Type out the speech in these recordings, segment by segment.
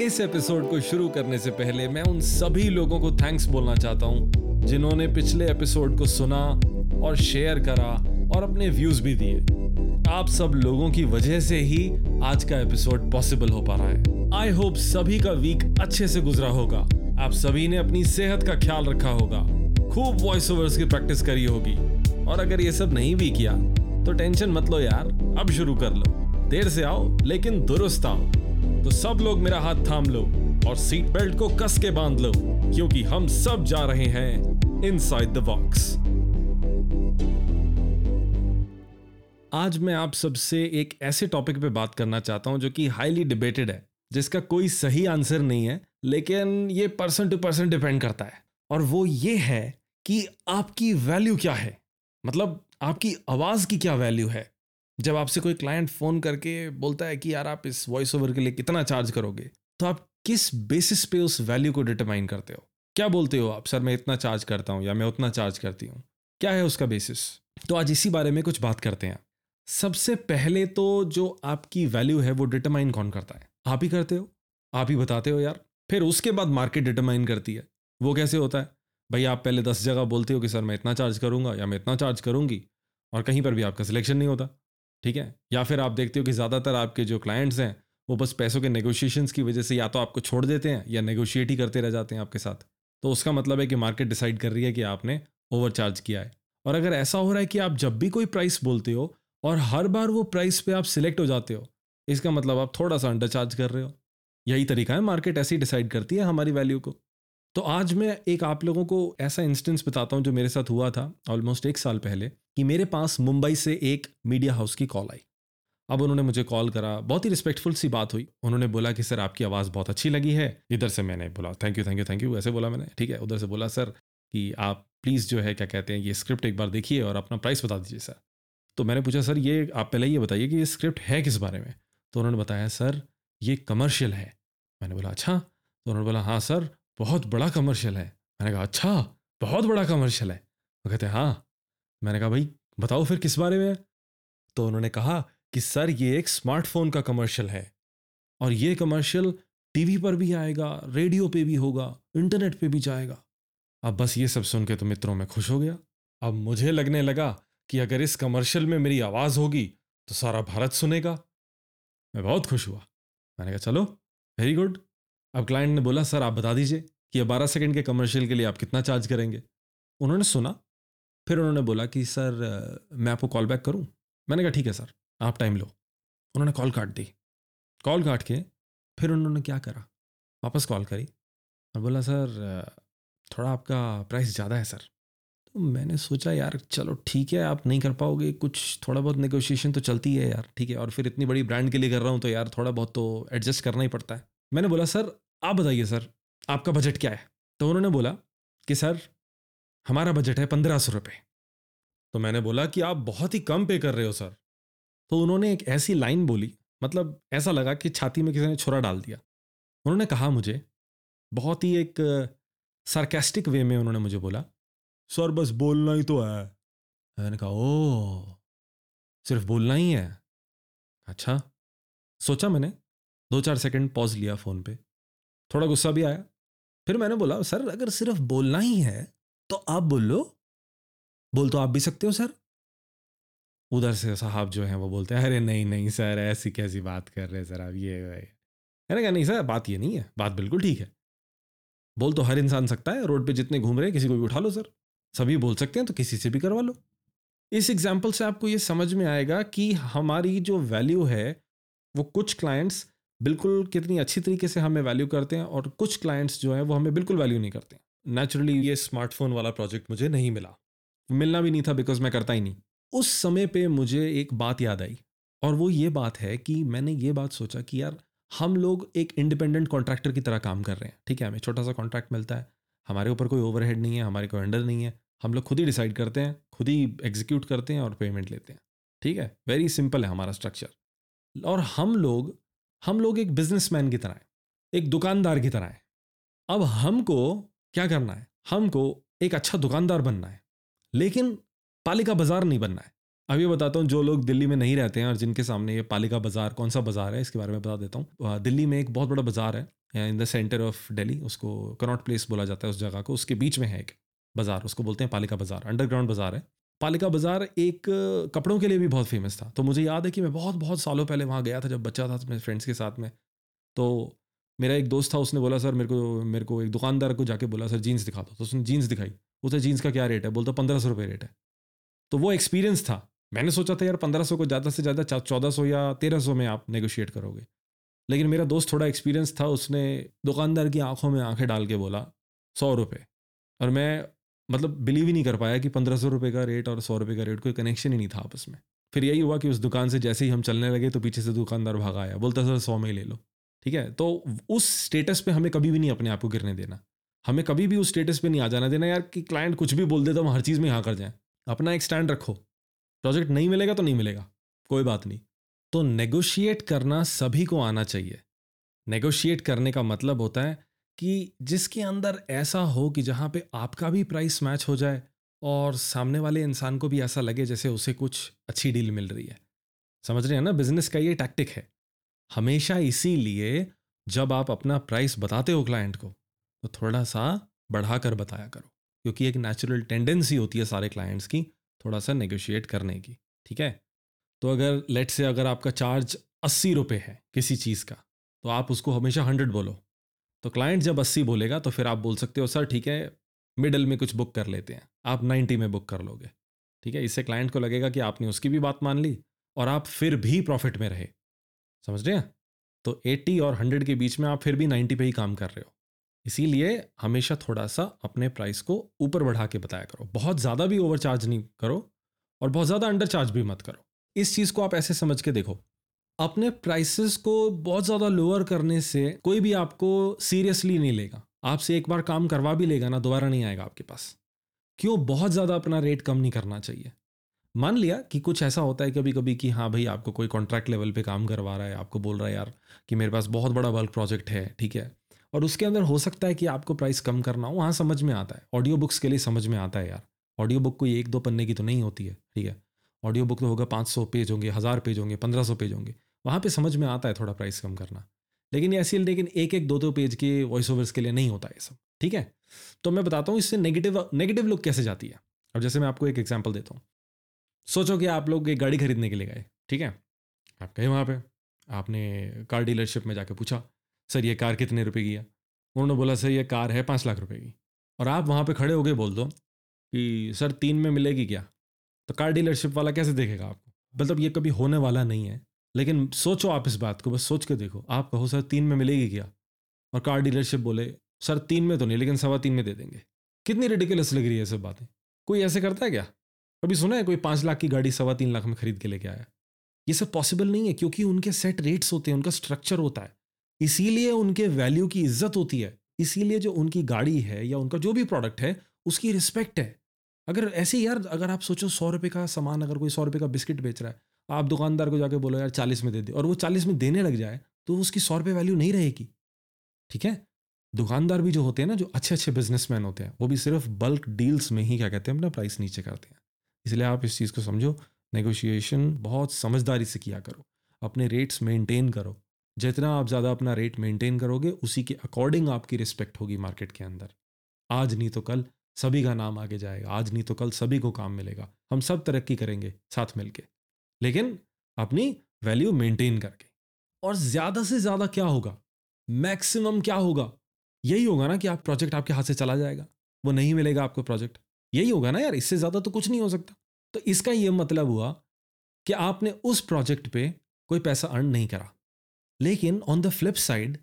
इस एपिसोड को शुरू करने से पहले मैं उन सभी लोगों को थैंक्स बोलना चाहता हूँ, जिन्होंने पिछले एपिसोड को सुना और शेयर करा और अपने व्यूज़ भी दिए। आप सब लोगों की वजह से ही आज का एपिसोड पॉसिबल हो पा रहा है। आई होप सभी का वीक अच्छे से गुजरा होगा। आप सभी ने अपनी सेहत का ख्याल रखा होगा। खूब वॉइस ओवर्स की प्रैक्टिस करी होगी। और अगर ये सब नहीं भी किया तो टेंशन मत लो यार। अब शुरू कर लो। देर से आओ, लेकिन दुरुस्त आओ। तो सब लोग मेरा हाथ थाम लो और सीट बेल्ट को कस के बाँध लो, क्योंकि हम सब जा रहे हैं इनसाइड द बॉक्स आज मैं आप सबसे एक ऐसे टॉपिक पे बात करना चाहता हूँ जो कि हाईली डिबेटेड है, जिसका कोई सही आंसर नहीं है, लेकिन ये पर्सन टू पर्सन डिपेंड करता है। और वो ये है कि आपकी वैल्यू क्या है? मतलब आपकी आवाज़ की क्या वैल्यू है? जब आपसे कोई क्लाइंट फ़ोन करके बोलता है कि, यार, आप इस वॉइस ओवर के लिए कितना चार्ज करोगे? तो आप किस बेसिस पे उस वैल्यू को डिटरमाइन करते हो? क्या बोलते हो आप, सर, मैं इतना चार्ज करता हूँ या मैं उतना चार्ज करती हूँ? क्या है उसका बेसिस तो आज इसी बारे में कुछ बात करते हैं। सबसे पहले तो जो आपकी वैल्यू है वो डिटरमाइन कौन करता है? आप ही करते हो? आप ही बताते हो, यार। फिर उसके बाद मार्केट डिटरमाइन करती है। वो कैसे होता है? भाई, आप पहले दस जगह बोलते हो कि, सर, मैं इतना चार्ज करूँगा या मैं इतना चार्ज करूँगी? और कहीं पर भी आपका सिलेक्शन नहीं होता। ठीक है? या फिर आप देखते हो कि ज़्यादातर आपके जो क्लाइंट्स हैं, वो बस पैसों के नेगोशिएशंस की वजह से या तो आपको छोड़ देते हैं या नेगोशिएट ही करते रह जाते हैं आपके साथ। तो उसका मतलब है कि मार्केट डिसाइड कर रही है कि आपने ओवर चार्ज किया है। और अगर ऐसा हो रहा है कि आप जब भी कोई प्राइस बोलते हो और हर बार वो प्राइस पे आप सिलेक्ट हो जाते हो, इसका मतलब आप थोड़ा सा अंडर चार्ज कर रहे हो। यही तरीका है मार्केट ऐसे ही डिसाइड करती है हमारी वैल्यू को। तो आज मैं एक आप लोगों को ऐसा इंस्टेंस बताता हूँ जो मेरे साथ हुआ था ऑलमोस्ट एक साल पहले। कि मेरे पास मुंबई से एक मीडिया हाउस की कॉल आई। अब उन्होंने मुझे कॉल करा, बहुत ही रिस्पेक्टफुल सी बात हुई। उन्होंने बोला कि, सर, आपकी आवाज़ बहुत अच्छी लगी है। इधर से मैंने बोला thank you thank you thank you ऐसे बोला मैंने, ठीक है। उधर से बोला, सर, कि आप प्लीज़ जो है, क्या कहते हैं, ये स्क्रिप्ट एक बार देखिए और अपना प्राइस बता दीजिए, सर। तो मैंने पूछा, सर, ये आप पहले ये बताइए कि ये स्क्रिप्ट है किस बारे में? तो उन्होंने बताया, सर, ये कमर्शियल है। मैंने बोला अच्छा? तो उन्होंने बोला हाँ सर, बहुत बड़ा कमर्शियल है। मैंने कहा अच्छा बहुत बड़ा कमर्शियल है? वो कहते हैं हाँ। मैंने कहा, भाई, बताओ फिर किस बारे में तो उन्होंने कहा कि, सर, ये एक स्मार्टफ़ोन का कमर्शियल है और ये कमर्शियल टीवी पर भी आएगा, रेडियो पे भी होगा, इंटरनेट पे भी जाएगा। अब बस ये सब सुन के तो मित्रों में खुश हो गया। अब मुझे लगने लगा कि अगर इस कमर्शियल में मेरी आवाज़ होगी तो सारा भारत सुनेगा। मैं बहुत खुश हुआ। मैंने कहा, चलो वेरी गुड अब क्लाइंट ने बोला, सर, आप बता दीजिए कि बारह सेकेंड के कमर्शियल के लिए आप कितना चार्ज करेंगे? उन्होंने सुना फिर उन्होंने बोला कि, सर, मैं आपको कॉल बैक करूँ? मैंने कहा, ठीक है, सर, आप टाइम लो। उन्होंने कॉल काट दी। कॉल काट के फिर उन्होंने क्या करा? वापस कॉल करी और बोला, सर, थोड़ा आपका प्राइस ज़्यादा है, सर। तो मैंने सोचा, यार, चलो ठीक है, आप नहीं कर पाओगे, कुछ थोड़ा बहुत नेगोशिएशन तो चलती है यार, ठीक है, और फिर इतनी बड़ी ब्रांड के लिए कर रहा हूँ तो यार थोड़ा बहुत तो एडजस्ट करना ही पड़ता है। मैंने बोला, सर, आप बताइए, सर, आपका बजट क्या है? तो उन्होंने बोला कि, सर हमारा बजट है पंद्रह सौ रुपये तो मैंने बोला कि आप बहुत ही कम पे कर रहे हो, सर। तो उन्होंने एक ऐसी लाइन बोली मतलब ऐसा लगा कि छाती में किसी ने छुरा डाल दिया। उन्होंने कहा मुझे, बहुत ही एक सार्केस्टिक वे में उन्होंने मुझे बोला, सर, बस बोलना ही तो है। मैंने कहा ओ सिर्फ़ बोलना ही है? अच्छा। सोचा मैंने दो चार सेकंड पॉज लिया फ़ोन पे। थोड़ा गुस्सा भी आया। फिर मैंने बोला, सर, अगर सिर्फ़ बोलना ही है तो आप बोल। लो बोल तो आप भी सकते हो, सर। उधर से साहब जो हैं वो बोलते हैं, अरे नहीं नहीं, सर, ऐसी कैसी बात कर रहे हैं सर आप, ये मैंने कहा, नहीं सर, बात ये नहीं है, बात बिल्कुल ठीक है। बोल तो हर इंसान सकता है, रोड पे जितने घूम रहे हैं, किसी को भी उठा लो सर। सभी बोल सकते हैं तो किसी से भी करवा लो। इस एग्ज़ाम्पल से आपको ये समझ में आएगा कि हमारी जो वैल्यू है, वो कुछ क्लाइंट्स बिल्कुल कितनी अच्छी तरीके से हमें वैल्यू करते हैं और कुछ क्लाइंट्स जो हैं, वो हमें बिल्कुल वैल्यू नहीं करते नेचुरली ये स्मार्टफ़ोन वाला प्रोजेक्ट मुझे नहीं मिला। मिलना भी नहीं था बिकॉज़ मैं करता ही नहीं। उस समय पे मुझे एक बात याद आई और वो ये बात है कि मैंने ये बात सोचा कि यार, हम लोग एक इंडिपेंडेंट कॉन्ट्रैक्टर की तरह काम कर रहे हैं। ठीक है, हमें छोटा सा कॉन्ट्रैक्ट मिलता है। हमारे ऊपर कोई ओवरहेड नहीं है, हमारे कोई अंडर नहीं है। हम लोग खुद ही डिसाइड करते हैं, खुद ही एग्जीक्यूट करते हैं और पेमेंट लेते हैं। ठीक है वेरी सिंपल है हमारा स्ट्रक्चर और हम लोग हम लोग एक बिजनेसमैन की तरह हैं, एक दुकानदार की तरह हैं। अब हमको क्या करना है? हमको एक अच्छा दुकानदार बनना है। लेकिन पालिका बाज़ार नहीं बनना है। ये बताता हूँ, जो लोग दिल्ली में नहीं रहते हैं और जिनके सामने ये पालिका बाज़ार, कौन सा बाज़ार है, इसके बारे में बता देता हूँ। दिल्ली में एक बहुत बड़ा बाज़ार है in the centre of Delhi उसको कनॉट प्लेस बोला जाता है उस जगह को, उसके बीच में है एक बाज़ार, उसको बोलते हैं पालिका बाज़ार, अंडरग्राउंड बाज़ार है। पालिका बाज़ार एक कपड़ों के लिए भी बहुत फ़ेमस था। तो मुझे याद है कि मैं बहुत बहुत सालों पहले वहाँ गया था, जब बच्चा था अपने फ्रेंड्स के साथ में। तो मेरा एक दोस्त था, उसने बोला, सर, मेरे को मेरे को एक दुकानदार को जाके बोला, सर, जीन्स दिखा दो। तो उसने जीन्स दिखाई। उसे जीन्स का क्या रेट है? बोलता, पंद्रह सौ रुपये रेट है। तो वो एक्सपीरियंस था। मैंने सोचा था, यार, पंद्रह सौ को ज़्यादा से ज़्यादा चौदह सौ या तेरह सौ में आप नेगोशिएट करोगे। लेकिन मेरा दोस्त थोड़ा एक्सपीरियंस था, उसने दुकानदार की आँखों में आँखें डाल के बोला, सौ रुपये और मैं मतलब बिलीव ही नहीं कर पाया कि पंद्रह सौ रुपये का रेट और सौ रुपये का रेट कोई कनेक्शन ही नहीं था आपस में। फिर यही हुआ कि उस दुकान से जैसे ही हम चलने लगे तो पीछे से दुकानदार भागा आया। बोलता, सर, सौ में ही ले लो। ठीक है? तो उस स्टेटस पे हमें कभी भी नहीं अपने आप को गिरने देना। हमें कभी भी उस स्टेटस पे नहीं आ जाना देना यार कि क्लाइंट कुछ भी बोल दे तो हम हर चीज़ में यहाँ कर जाएँ। अपना एक स्टैंड रखो। प्रोजेक्ट नहीं मिलेगा तो नहीं मिलेगा। कोई बात नहीं। तो नेगोशिएट करना सभी को आना चाहिए। नेगोशिएट करने का मतलब होता है कि जिसके अंदर ऐसा हो कि जहाँ पे आपका भी प्राइस मैच हो जाए और सामने वाले इंसान को भी ऐसा लगे जैसे उसे कुछ अच्छी डील मिल रही है। समझ रहे हैं ना? बिज़नेस का ये टैक्टिक है। हमेशा इसीलिए जब आप अपना प्राइस बताते हो क्लाइंट को तो थोड़ा सा बढ़ा कर बताया करो, क्योंकि एक नेचुरल टेंडेंसी होती है सारे क्लाइंट्स की थोड़ा सा नेगोशिएट करने की, ठीक है? तो अगर लेट से अगर आपका चार्ज अस्सी रुपये है किसी चीज़ का तो आप उसको हमेशा हंड्रेड बोलो। तो क्लाइंट जब अस्सी बोलेगा तो फिर आप बोल सकते हो, सर, ठीक है मिडल में कुछ बुक कर लेते हैं, आप नाइन्टी में बुक कर लोगे। ठीक है? इससे क्लाइंट को लगेगा कि आपने उसकी भी बात मान ली और आप फिर भी प्रॉफिट में रहे। समझ रहे हैं? तो 80 और 100 के बीच में आप फिर भी 90 पे ही काम कर रहे हो। इसीलिए हमेशा थोड़ा सा अपने प्राइस को ऊपर बढ़ा के बताया करो। बहुत ज़्यादा भी ओवर चार्ज नहीं करो और बहुत ज़्यादा अंडर चार्ज भी मत करो। इस चीज़ को आप ऐसे समझ के देखो। अपने प्राइसेस को बहुत ज़्यादा लोअर करने से कोई भी आपको सीरियसली नहीं लेगा। आपसे एक बार काम करवा भी लेगा ना, दोबारा नहीं आएगा आपके पास। क्यों? बहुत ज़्यादा अपना रेट कम नहीं करना चाहिए। मान लिया कि कुछ ऐसा होता है कभी कभी कि हाँ भाई, आपको कोई कॉन्ट्रैक्ट लेवल पे काम करवा रहा है, आपको बोल रहा है, यार, कि मेरे पास बहुत बड़ा बल्क प्रोजेक्ट है, ठीक है? और उसके अंदर हो सकता है कि आपको प्राइस कम करना हो, वहाँ समझ में आता है। ऑडियो बुक्स के लिए समझ में आता है यार। ऑडियो बुक कोई एक दो पन्ने की तो नहीं होती है, ठीक है? ऑडियो बुक तो होगा पाँच सौ पेज होंगे, हज़ार पेज होंगे, पंद्रह सौ पेज होंगे। वहाँ पर समझ में आता है थोड़ा प्राइस कम करना। लेकिन ऐसी, लेकिन एक एक दो दो पेज के वॉइस ओवर्स के लिए नहीं होता ये सब, ठीक है? तो मैं बताता हूँ इससे नेगेटिव नेगेटिव लुक कैसे जाती है। अब जैसे मैं आपको एक एग्ज़ाम्पल देता हूँ। सोचो कि आप लोग एक गाड़ी खरीदने के लिए गए, ठीक है? आप गए वहाँ पे, आपने कार डीलरशिप में जाके पूछा, सर, ये कार कितने रुपए की है? उन्होंने बोला, सर, ये कार है पाँच लाख रुपए की। और आप वहाँ पे खड़े हो गए बोल दो कि, सर, तीन में मिलेगी क्या? तो कार डीलरशिप वाला कैसे देखेगा आपको? मतलब ये कभी होने वाला नहीं है, लेकिन सोचो आप इस बात को, बस सोच के देखो, आप कहो, सर, तीन में मिलेगी क्या? और कार डीलरशिप बोले, सर, तीन में तो नहीं, लेकिन सवा तीन में दे देंगे। कितनी रेडिकुलस लग रही है सब बातें? कोई ऐसे करता है क्या? कभी सुना है कोई पाँच लाख की गाड़ी सवा तीन लाख में खरीद के लेके आया? ये सब पॉसिबल नहीं है, क्योंकि उनके सेट रेट्स होते हैं, उनका स्ट्रक्चर होता है। इसीलिए उनके वैल्यू की इज़्ज़त होती है। इसीलिए जो उनकी गाड़ी है या उनका जो भी प्रोडक्ट है, उसकी रिस्पेक्ट है। अगर ऐसे यार, अगर आप सोचो सौ रुपये का सामान, अगर कोई सौ रुपये का बिस्किट बेच रहा है, आप दुकानदार को जाके बोलो, यार चालीस में दे दे। और वो चालीस में देने लग जाए तो उसकी सौ रुपये वैल्यू नहीं रहेगी। ठीक है? दुकानदार भी जो होते हैं ना, जो अच्छे अच्छे बिजनेसमैन होते हैं, वो भी सिर्फ़ बल्क डील्स में ही क्या कहते हैं, अपना प्राइस नीचे करते हैं। इसलिए आप इस चीज़ को समझो नेगोशिएशन बहुत समझदारी से किया करो, अपने रेट्स मेंटेन करो। जितना आप ज़्यादा अपना रेट मेंटेन करोगे, उसी के अकॉर्डिंग आपकी रिस्पेक्ट होगी मार्केट के अंदर। आज नहीं तो कल सभी का नाम आगे जाएगा, आज नहीं तो कल सभी को काम मिलेगा। हम सब तरक्की करेंगे साथ मिलके। लेकिन अपनी वैल्यू मेंटेन करके। और ज़्यादा से ज़्यादा क्या होगा? मैक्सिमम क्या होगा? यही होगा ना कि आप प्रोजेक्ट आपके हाथ से चला जाएगा। वो नहीं मिलेगा आपको प्रोजेक्ट यही होगा ना यार, इससे ज़्यादा तो कुछ नहीं हो सकता। तो इसका ये मतलब हुआ कि आपने उस प्रोजेक्ट पे कोई पैसा अर्न नहीं करा। लेकिन ऑन द फ्लिप साइड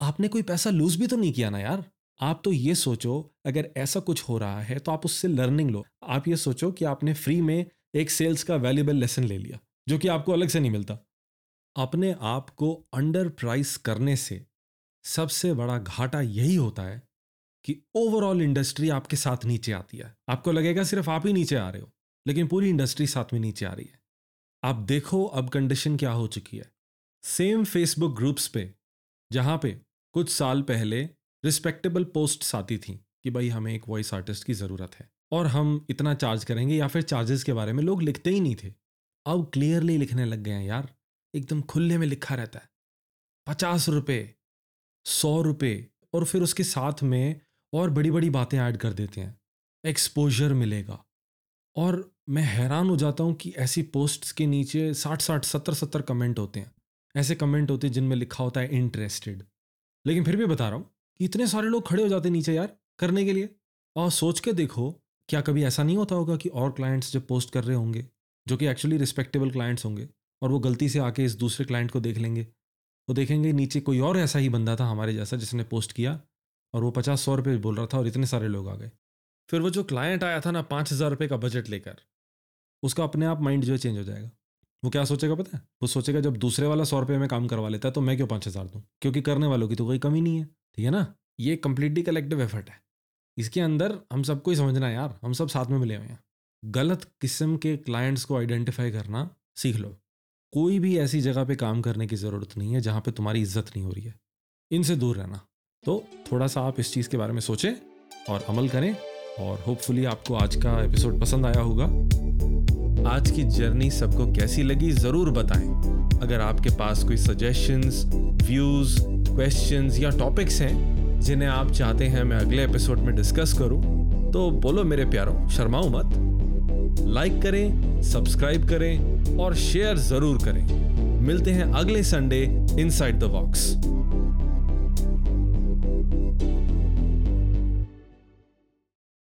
आपने कोई पैसा लूज भी तो नहीं किया ना यार। आप तो ये सोचो, अगर ऐसा कुछ हो रहा है तो आप उससे लर्निंग लो। आप ये सोचो कि आपने फ्री में एक सेल्स का वैल्यूबल लेसन ले लिया, जो कि आपको अलग से नहीं मिलता। अपने आप को अंडर प्राइस करने से सबसे बड़ा घाटा यही होता है कि ओवरऑल इंडस्ट्री आपके साथ नीचे आती है। आपको लगेगा सिर्फ़ आप ही नीचे आ रहे हो, लेकिन पूरी इंडस्ट्री साथ में नीचे आ रही है। आप देखो अब कंडीशन क्या हो चुकी है। सेम फेसबुक ग्रुप्स पे, जहाँ पे कुछ साल पहले रिस्पेक्टेबल पोस्ट्स आती थी कि भाई हमें एक वॉइस आर्टिस्ट की ज़रूरत है, और हम इतना चार्ज करेंगे या फिर चार्जेस के बारे में लोग लिखते ही नहीं थे। अब क्लियरली लिखने लग गए हैं यार, एकदम खुले में लिखा रहता है। पचास रुपये, सौ रुपये, और फिर उसके साथ में और बड़ी बड़ी बातें ऐड कर देते हैं। एक्सपोजर मिलेगा। और मैं हैरान हो जाता हूँ कि ऐसी पोस्ट्स के नीचे साठ साठ सत्तर सत्तर कमेंट होते हैं। ऐसे कमेंट होते हैं जिनमें लिखा होता है इंटरेस्टेड लेकिन फिर भी बता रहा हूँ कि इतने सारे लोग खड़े हो जाते हैं नीचे यार, करने के लिए। और सोच के देखो, क्या कभी ऐसा नहीं होता होगा कि और क्लाइंट्स जब पोस्ट कर रहे होंगे, जो कि एक्चुअली रिस्पेक्टेबल क्लाइंट्स होंगे, और वो गलती से आके इस दूसरे क्लाइंट को देख लेंगे। वो देखेंगे नीचे कोई और ऐसा ही बंदा था हमारे जैसा जिसने पोस्ट किया। और वो पचास सौ रुपये बोल रहा था और इतने सारे लोग आ गए। फिर वो जो क्लाइंट आया था ना, पाँच हज़ार रुपये का बजट लेकर, उसका अपने आप माइंड जो है चेंज हो जाएगा। वो क्या सोचेगा पता है? वो सोचेगा जब दूसरे वाला सौ रुपये में काम करवा लेता है तो मैं क्यों पाँच हज़ार दूँ? क्योंकि करने वालों की तो कोई कमी नहीं है, ठीक है ना? ये कंप्लीटली कलेक्टिव एफर्ट है। इसके अंदर हम सबको ही समझना है यार, हम सब साथ में मिले हुए हैं। गलत किस्म के क्लाइंट्स को आइडेंटिफाई करना सीख लो। कोई भी ऐसी जगह पे काम करने की ज़रूरत नहीं है, जहाँ पे तुम्हारी इज़्ज़त नहीं हो रही है। इनसे दूर रहना। तो थोड़ा सा आप इस चीज़ के बारे में सोचें और अमल करें और होपफुली आपको आज का एपिसोड पसंद आया होगा। आज की जर्नी सबको कैसी लगी ज़रूर बताएँ। अगर आपके पास कोई सजेशंस व्यूज़ क्वेश्चंस या टॉपिक्स हैं, जिन्हें आप चाहते हैं मैं अगले एपिसोड में डिस्कस करूँ तो बोलो मेरे प्यारों, शर्माओ मत। लाइक करें सब्सक्राइब करें और शेयर ज़रूर करें। मिलते हैं अगले संडे इनसाइड द बॉक्स